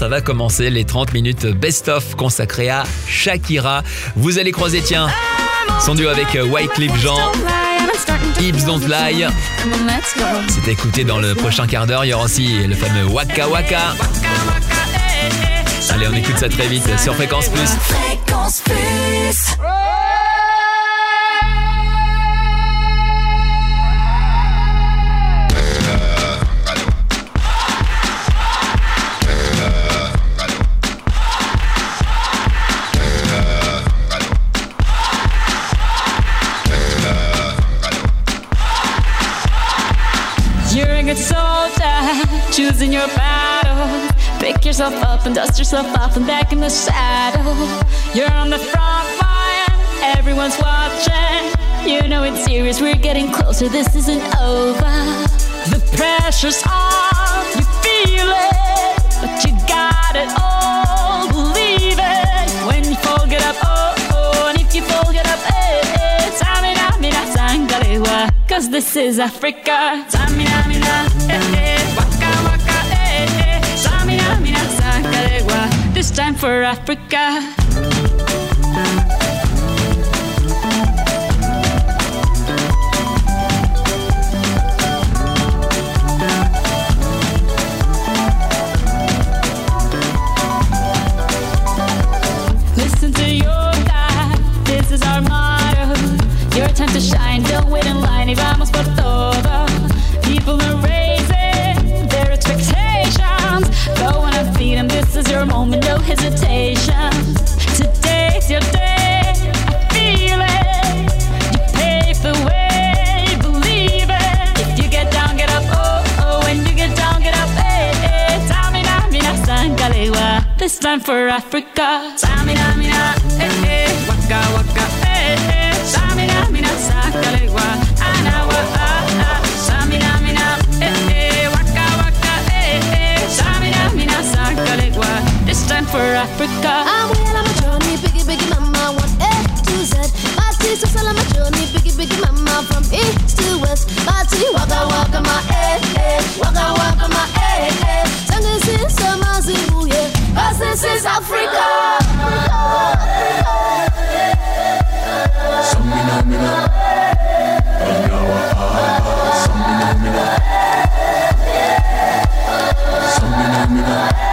ça va commencer les 30 minutes best-of consacrées à Shakira. Vous allez croiser, tiens, son duo avec Wycliffe Jean. Hips Don't Lie. C'est écouté dans le prochain quart d'heure. Il y aura aussi le fameux Waka Waka. Allez, on écoute ça très vite sur Fréquence Plus. Fréquence Plus. Yourself up and dust yourself off and back in the saddle. You're on the front line, everyone's watching. You know it's serious, we're getting closer, this isn't over. The pressure's on, you feel it, but you got it all. Believe it when you fall, get up, oh, oh, and if you fall, get up, eh, eh. Tamina, mina, sangalewa, cause this is Africa. Tamina, mina, eh, eh, This time for Africa. Listen to your this is our motto. Your time to shine, don't wait in line, vamos por todo. People are raising is your moment, no hesitation. Today's your day, I feel it. You pave the way, believe it. If you get down, get up, oh, oh. When you get down, get up, eh, eh. Tamina, mina, sangalewa. This time for Africa. Tamina, mina, eh, eh. Waka, waka, eh, eh. Tamina, mina, sangalewa. Anawa, ah, for Africa. I'm well on my journey, biggie, biggie, mama, one A to Z. My sister's all on my journey, biggie, biggie, mama, from east to west. My tea, waka, waka, my eh, eh, waka, waka, my eh, eh. Tango sin sama zimu, yeah, cause this is Africa. Samina, mina, Anyawa, ah, Samina, mina, Samina, mina,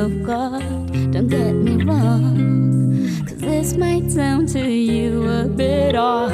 of God. Don't get me wrong, cause this might sound to you a bit odd,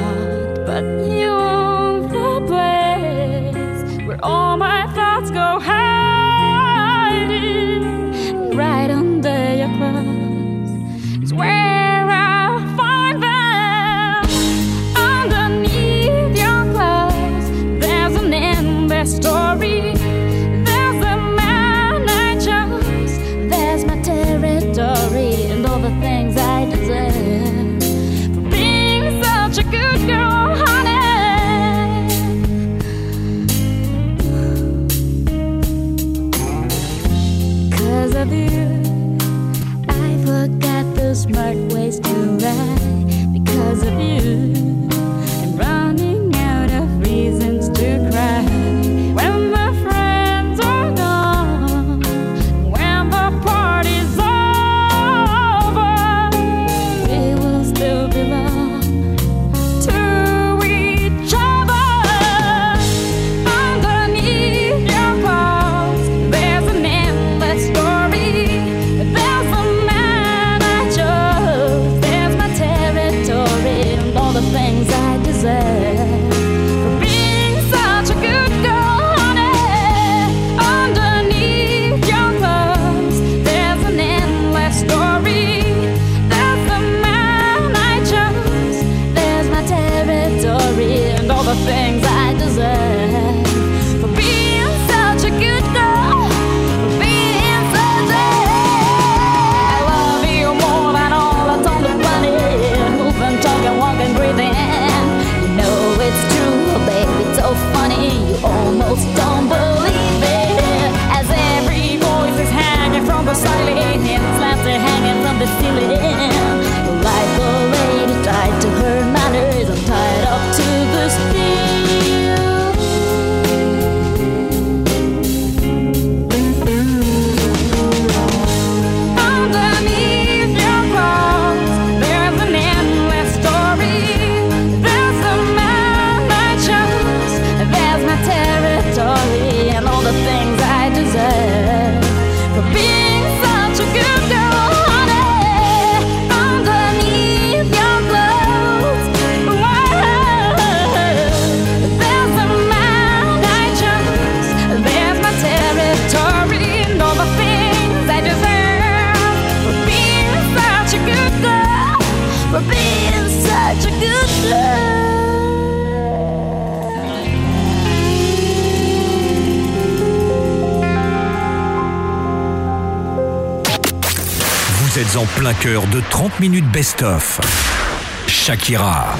en plein cœur de 30 minutes best-of. Shakira.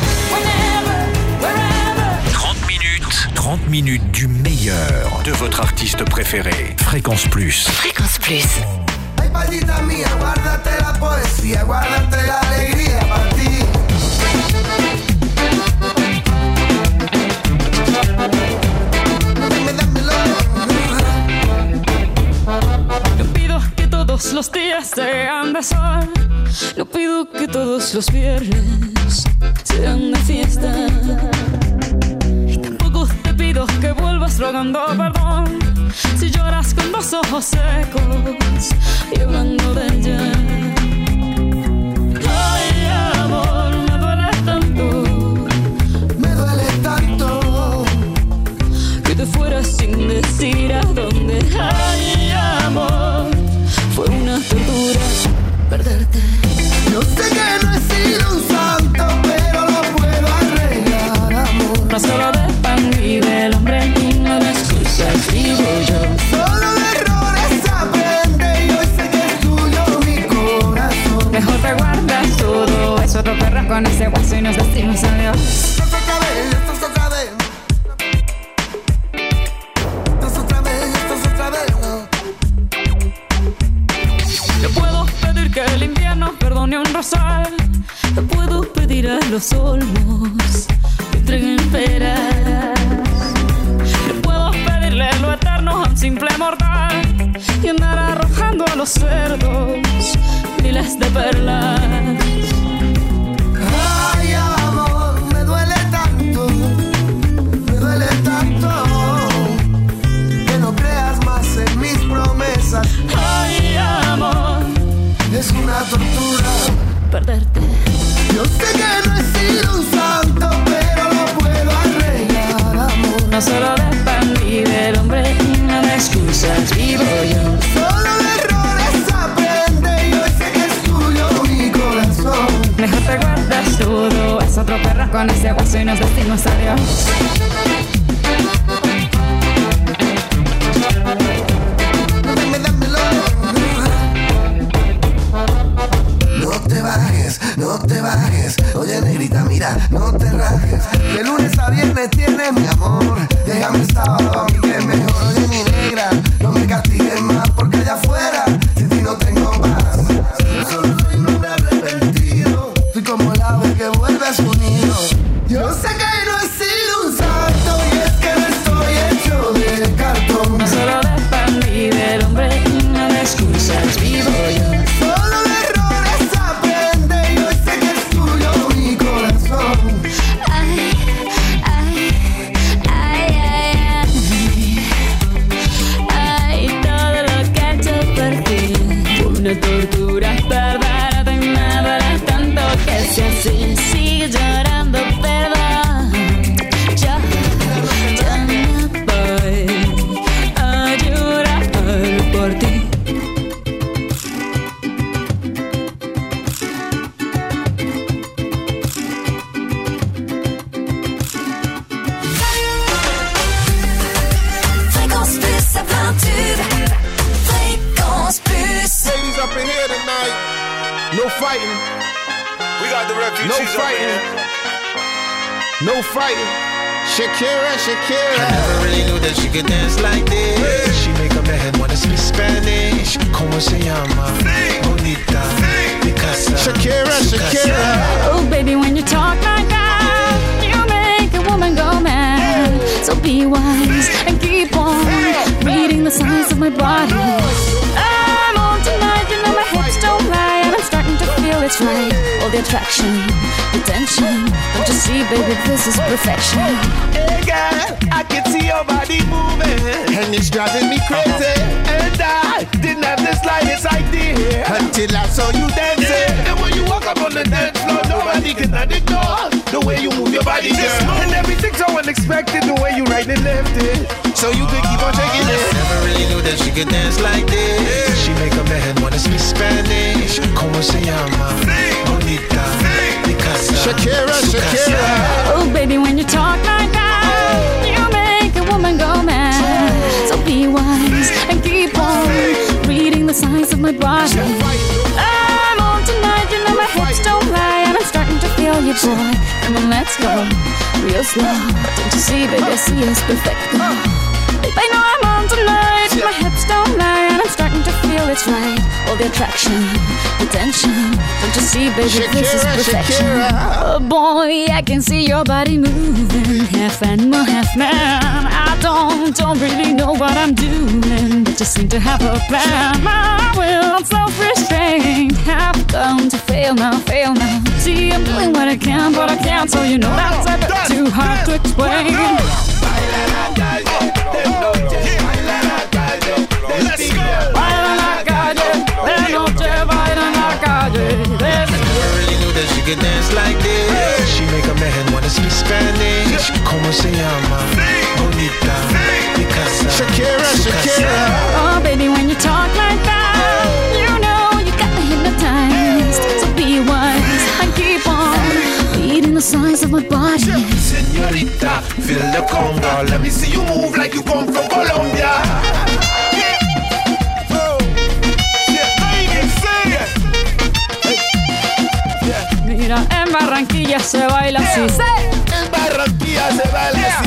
30 minutes. 30 minutes du meilleur de votre artiste préféré. Fréquence Plus. Fréquence Plus. Ay, payita mía, guárdate la poesía, guárdate la alegría los días sean de sol. No pido que todos los viernes sean de fiesta. Y tampoco te pido que vuelvas rogando perdón. Si lloras con los ojos secos y hablando de ella. Olmos que entreguen peras. Te puedo pedirle lo eterno a un simple mortal y andar arrojando a los cerdos miles de perlas. Ay, amor, me duele tanto, me duele tanto que no creas más en mis promesas. Ay, amor, Es una tortura. perderte. Yo sé que no he sido un santo, pero lo puedo arreglar, amor. No solo de pan vive el hombre y no de excusas vivo yo. Solo de errores aprende y hoy sé que es tuyo mi corazón. Mejor te guardas todo, es otro perro con ese hueso y nos decimos adiós. No te bajes. Oye, negrita, mira, no te rajes. De lunes a viernes tienes mi amor. Déjame el sábado a mí que es mejor. Oye, mi negra, no me castigues más porque allá afuera dance. She make up her head wanna speak Spanish. Como se llama? Sí. Bonita. Sí. Mi Shakira, Shakira. Oh, baby, when you talk like that, you make a woman go mad. So be wise and keep on reading the signs of my body. I'm on tonight, you know my hips don't lie, and I'm starting to feel it's right. All the attraction, the tension. Don't you see, baby, this is perfection. Hey girl, I can see your body moving, and it's driving me crazy. Uh-huh. And I didn't have the slightest idea until I saw you dancing. And when you walk up on the dance floor, nobody can ignore the way you move your body, girl. And everything's so unexpected, the way you right and left it. So you could keep on shaking it. Never really knew that she could dance like this. She make a man wanna speak Spanish. Como se llama? Bonita. Picasa. Shakira, Shakira. Oh, baby, when you talk like my body. I'm on tonight, you know my hips don't lie, and I'm starting to feel you, boy. Come on, let's go real slow. Don't you see, baby, I see it's perfect. Babe, I know I'm on tonight. My hips don't lie, and I'm starting to feel it's right. All the attraction, the tension. Don't you see, baby, this is perfection. Shakira. Oh boy, I can see your body moving, half animal, half man. I don't, don't really know what I'm doing, but just seem to have a plan. My will, on self-restraint, have come to fail now, fail now. See, I'm doing what I can, but I can't, so you know that's a bit too hard to explain. Let's go. Baila la calle, de noche baila la calle. There's Never really knew that she could dance like this. She make a man wanna speak Spanish. Como se llama? Bonita. Picasa. Shakira, Shakira. Oh, baby, when you talk like that, you know you got me hypnotized. So be wise and keep on reading the size of my body. Señorita, feel the conga. Let me see you move like you come from Colombia. Yeah, baby, sing it. Mira, en Barranquilla se baila así. En Barranquilla se baila así.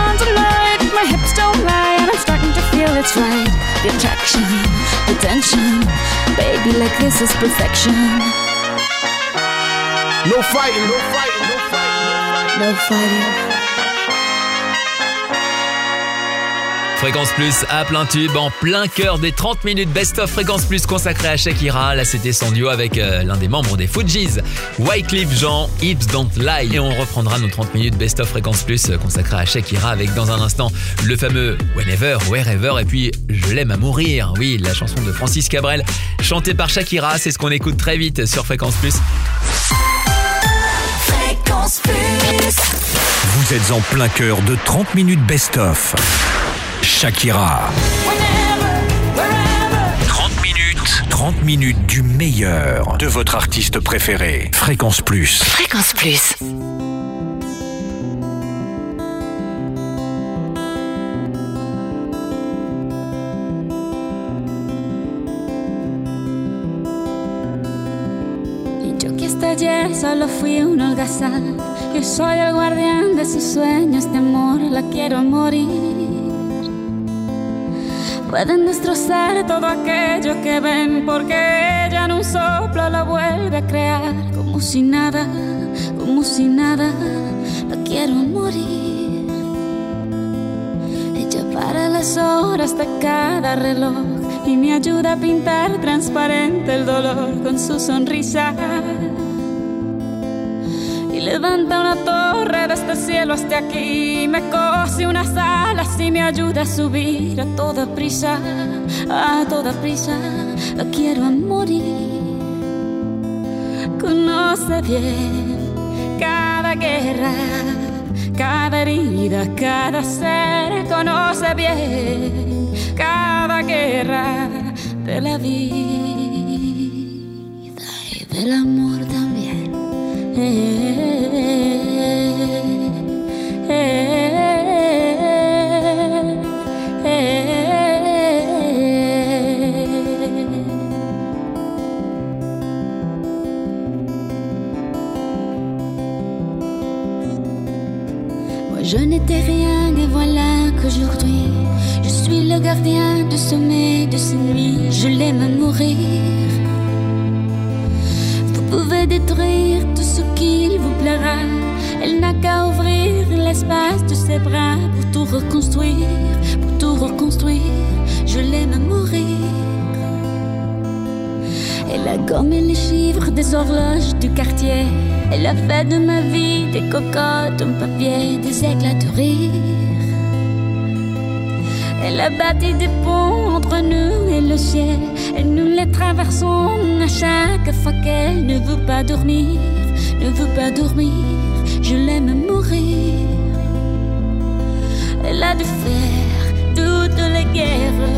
tonight, my hips don't lie, and I'm starting to feel it's right. The attraction, the tension, baby. Like this is perfection. No fighting, no fighting, no fighting. No fighting. Fréquence Plus à plein tube, en plein cœur des 30 minutes best-of Fréquence Plus consacré à Shakira. Là, c'était son duo avec euh, l'un des membres des Fujis, Wycliffe Jean, Hips Don't Lie. Et on reprendra nos 30 minutes best-of Fréquence Plus euh, consacré à Shakira avec dans un instant le fameux Whenever, Wherever et puis Je l'aime à mourir. Oui, la chanson de Francis Cabrel chantée par Shakira. C'est ce qu'on écoute très vite sur Fréquence Plus. Fréquence Plus. Vous êtes en plein cœur de 30 minutes best-of. Shakira. 30 minutes. 30 minutes du meilleur de votre artiste préféré. Fréquence Plus. Fréquence Plus. Ayer solo fui un holgazán. Yo soy el guardián de sus sueños de amor, la quiero morir. Pueden destrozar todo aquello que ven, porque ella en un soplo la vuelve a crear. Como si nada, como si nada, la quiero morir. Ella para las horas de cada reloj y me ayuda a pintar transparente el dolor con su sonrisa. Levanta una torre desde el cielo hasta aquí. Me cose unas alas y me ayuda a subir a toda prisa, a toda prisa. Quiero morir. Conoce bien cada guerra, cada herida, cada ser. Conoce bien cada guerra de la vida y del amor je n'étais rien et voilà qu'aujourd'hui je suis le gardien du sommet de ces nuits. Je l'aime mourir. Vous pouvez détruire tout ce qu'il vous plaira. Elle n'a qu'à ouvrir l'espace de ses bras pour tout reconstruire, pour tout reconstruire. Je l'aime mourir. Elle a gommé les chiffres des horloges du quartier. Elle a fait de ma vie des cocottes en papier, des éclats de rire. Elle a bâti des ponts entre nous et le ciel. Et nous les traversons à chaque fois qu'elle ne veut pas dormir, ne veut pas dormir. Je l'aime mourir. Elle a dû faire toutes les guerres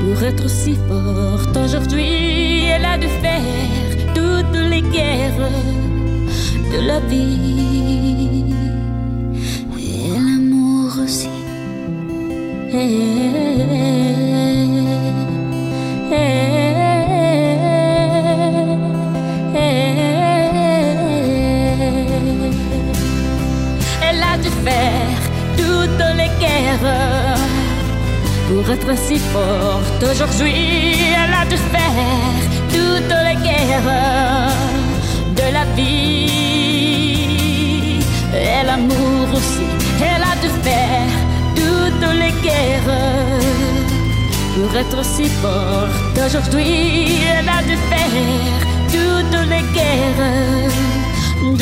pour être aussi forte aujourd'hui. Elle a dû faire toutes les guerres de la vie pour être si forte aujourd'hui. Elle a dû faire toutes les guerres de la vie et l'amour aussi. Pour être si forte aujourd'hui. Elle a dû faire toutes les guerres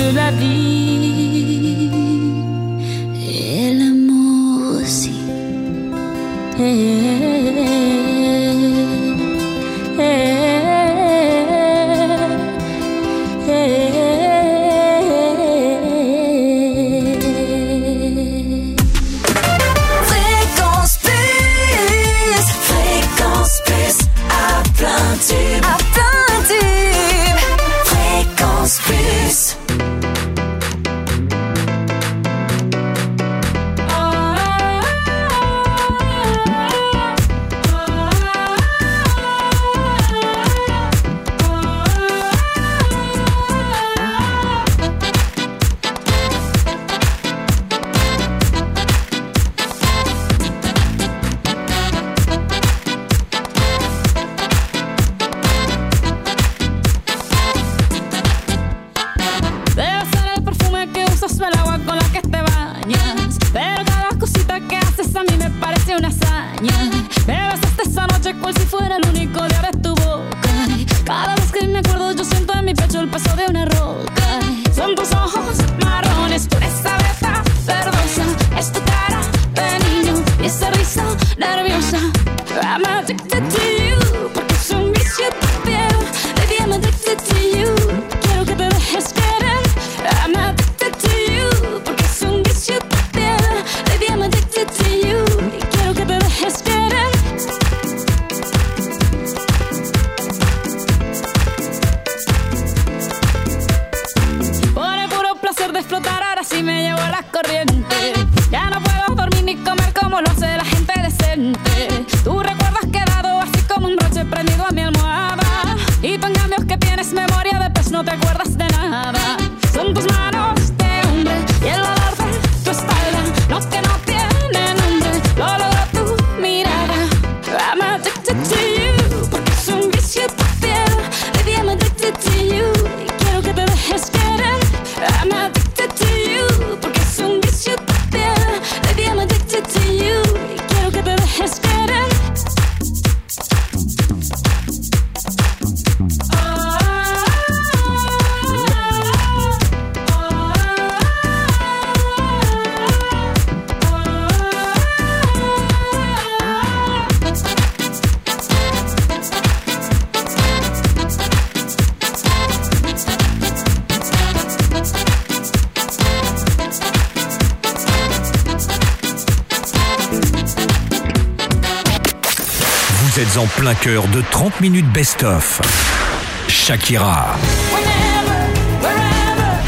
de la vie et l'amour aussi. Quiero que te dejes querer. de 30 minutes best-of. Shakira.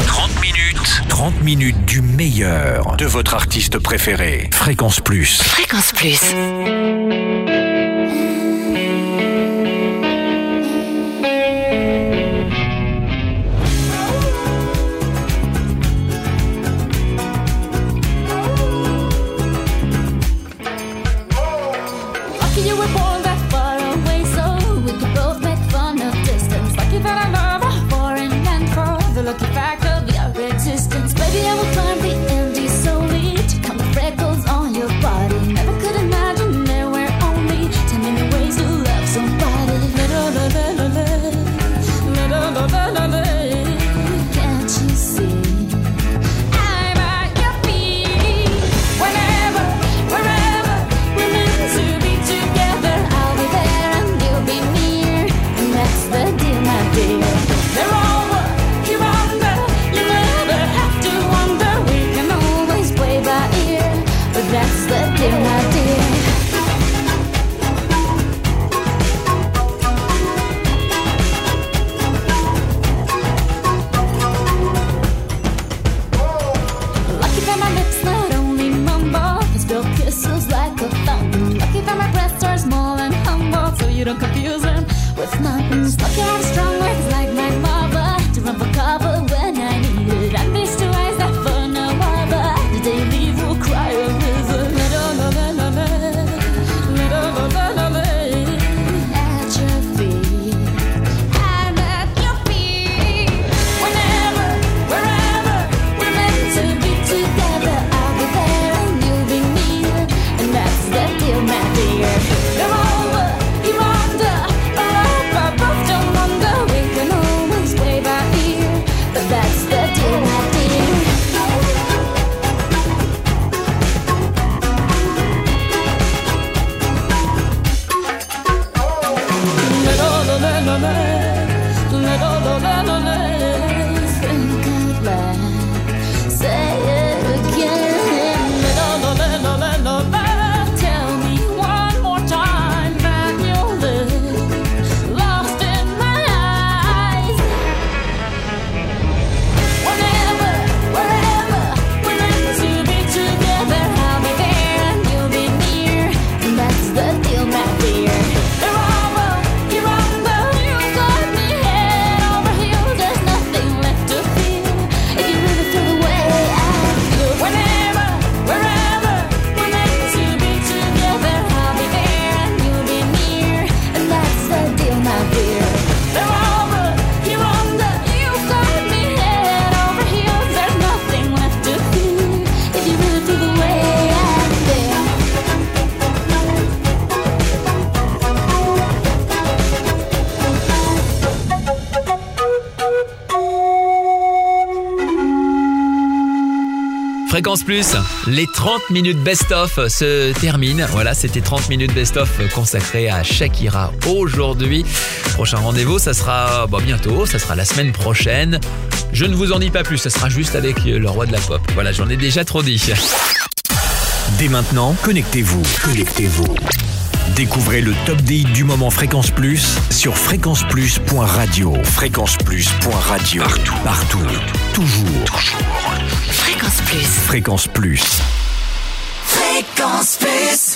30 minutes. 30 minutes du meilleur de votre artiste préféré. Fréquence Plus. Fréquence Plus. Fréquence Plus, les 30 minutes best-of se terminent. Voilà, c'était 30 minutes best-of consacrées à Shakira aujourd'hui. Prochain rendez-vous, ça sera bah, bientôt, ça sera la semaine prochaine. Je ne vous en dis pas plus, ça sera juste avec le roi de la pop. Voilà, j'en ai déjà trop dit. Dès maintenant, connectez-vous. Connectez-vous. Découvrez le top des hits du moment Fréquence Plus sur fréquenceplus.radio. Fréquenceplus.radio. Partout. Partout. Toujours. Toujours Fréquence Plus. Fréquence Plus. Fréquence Plus.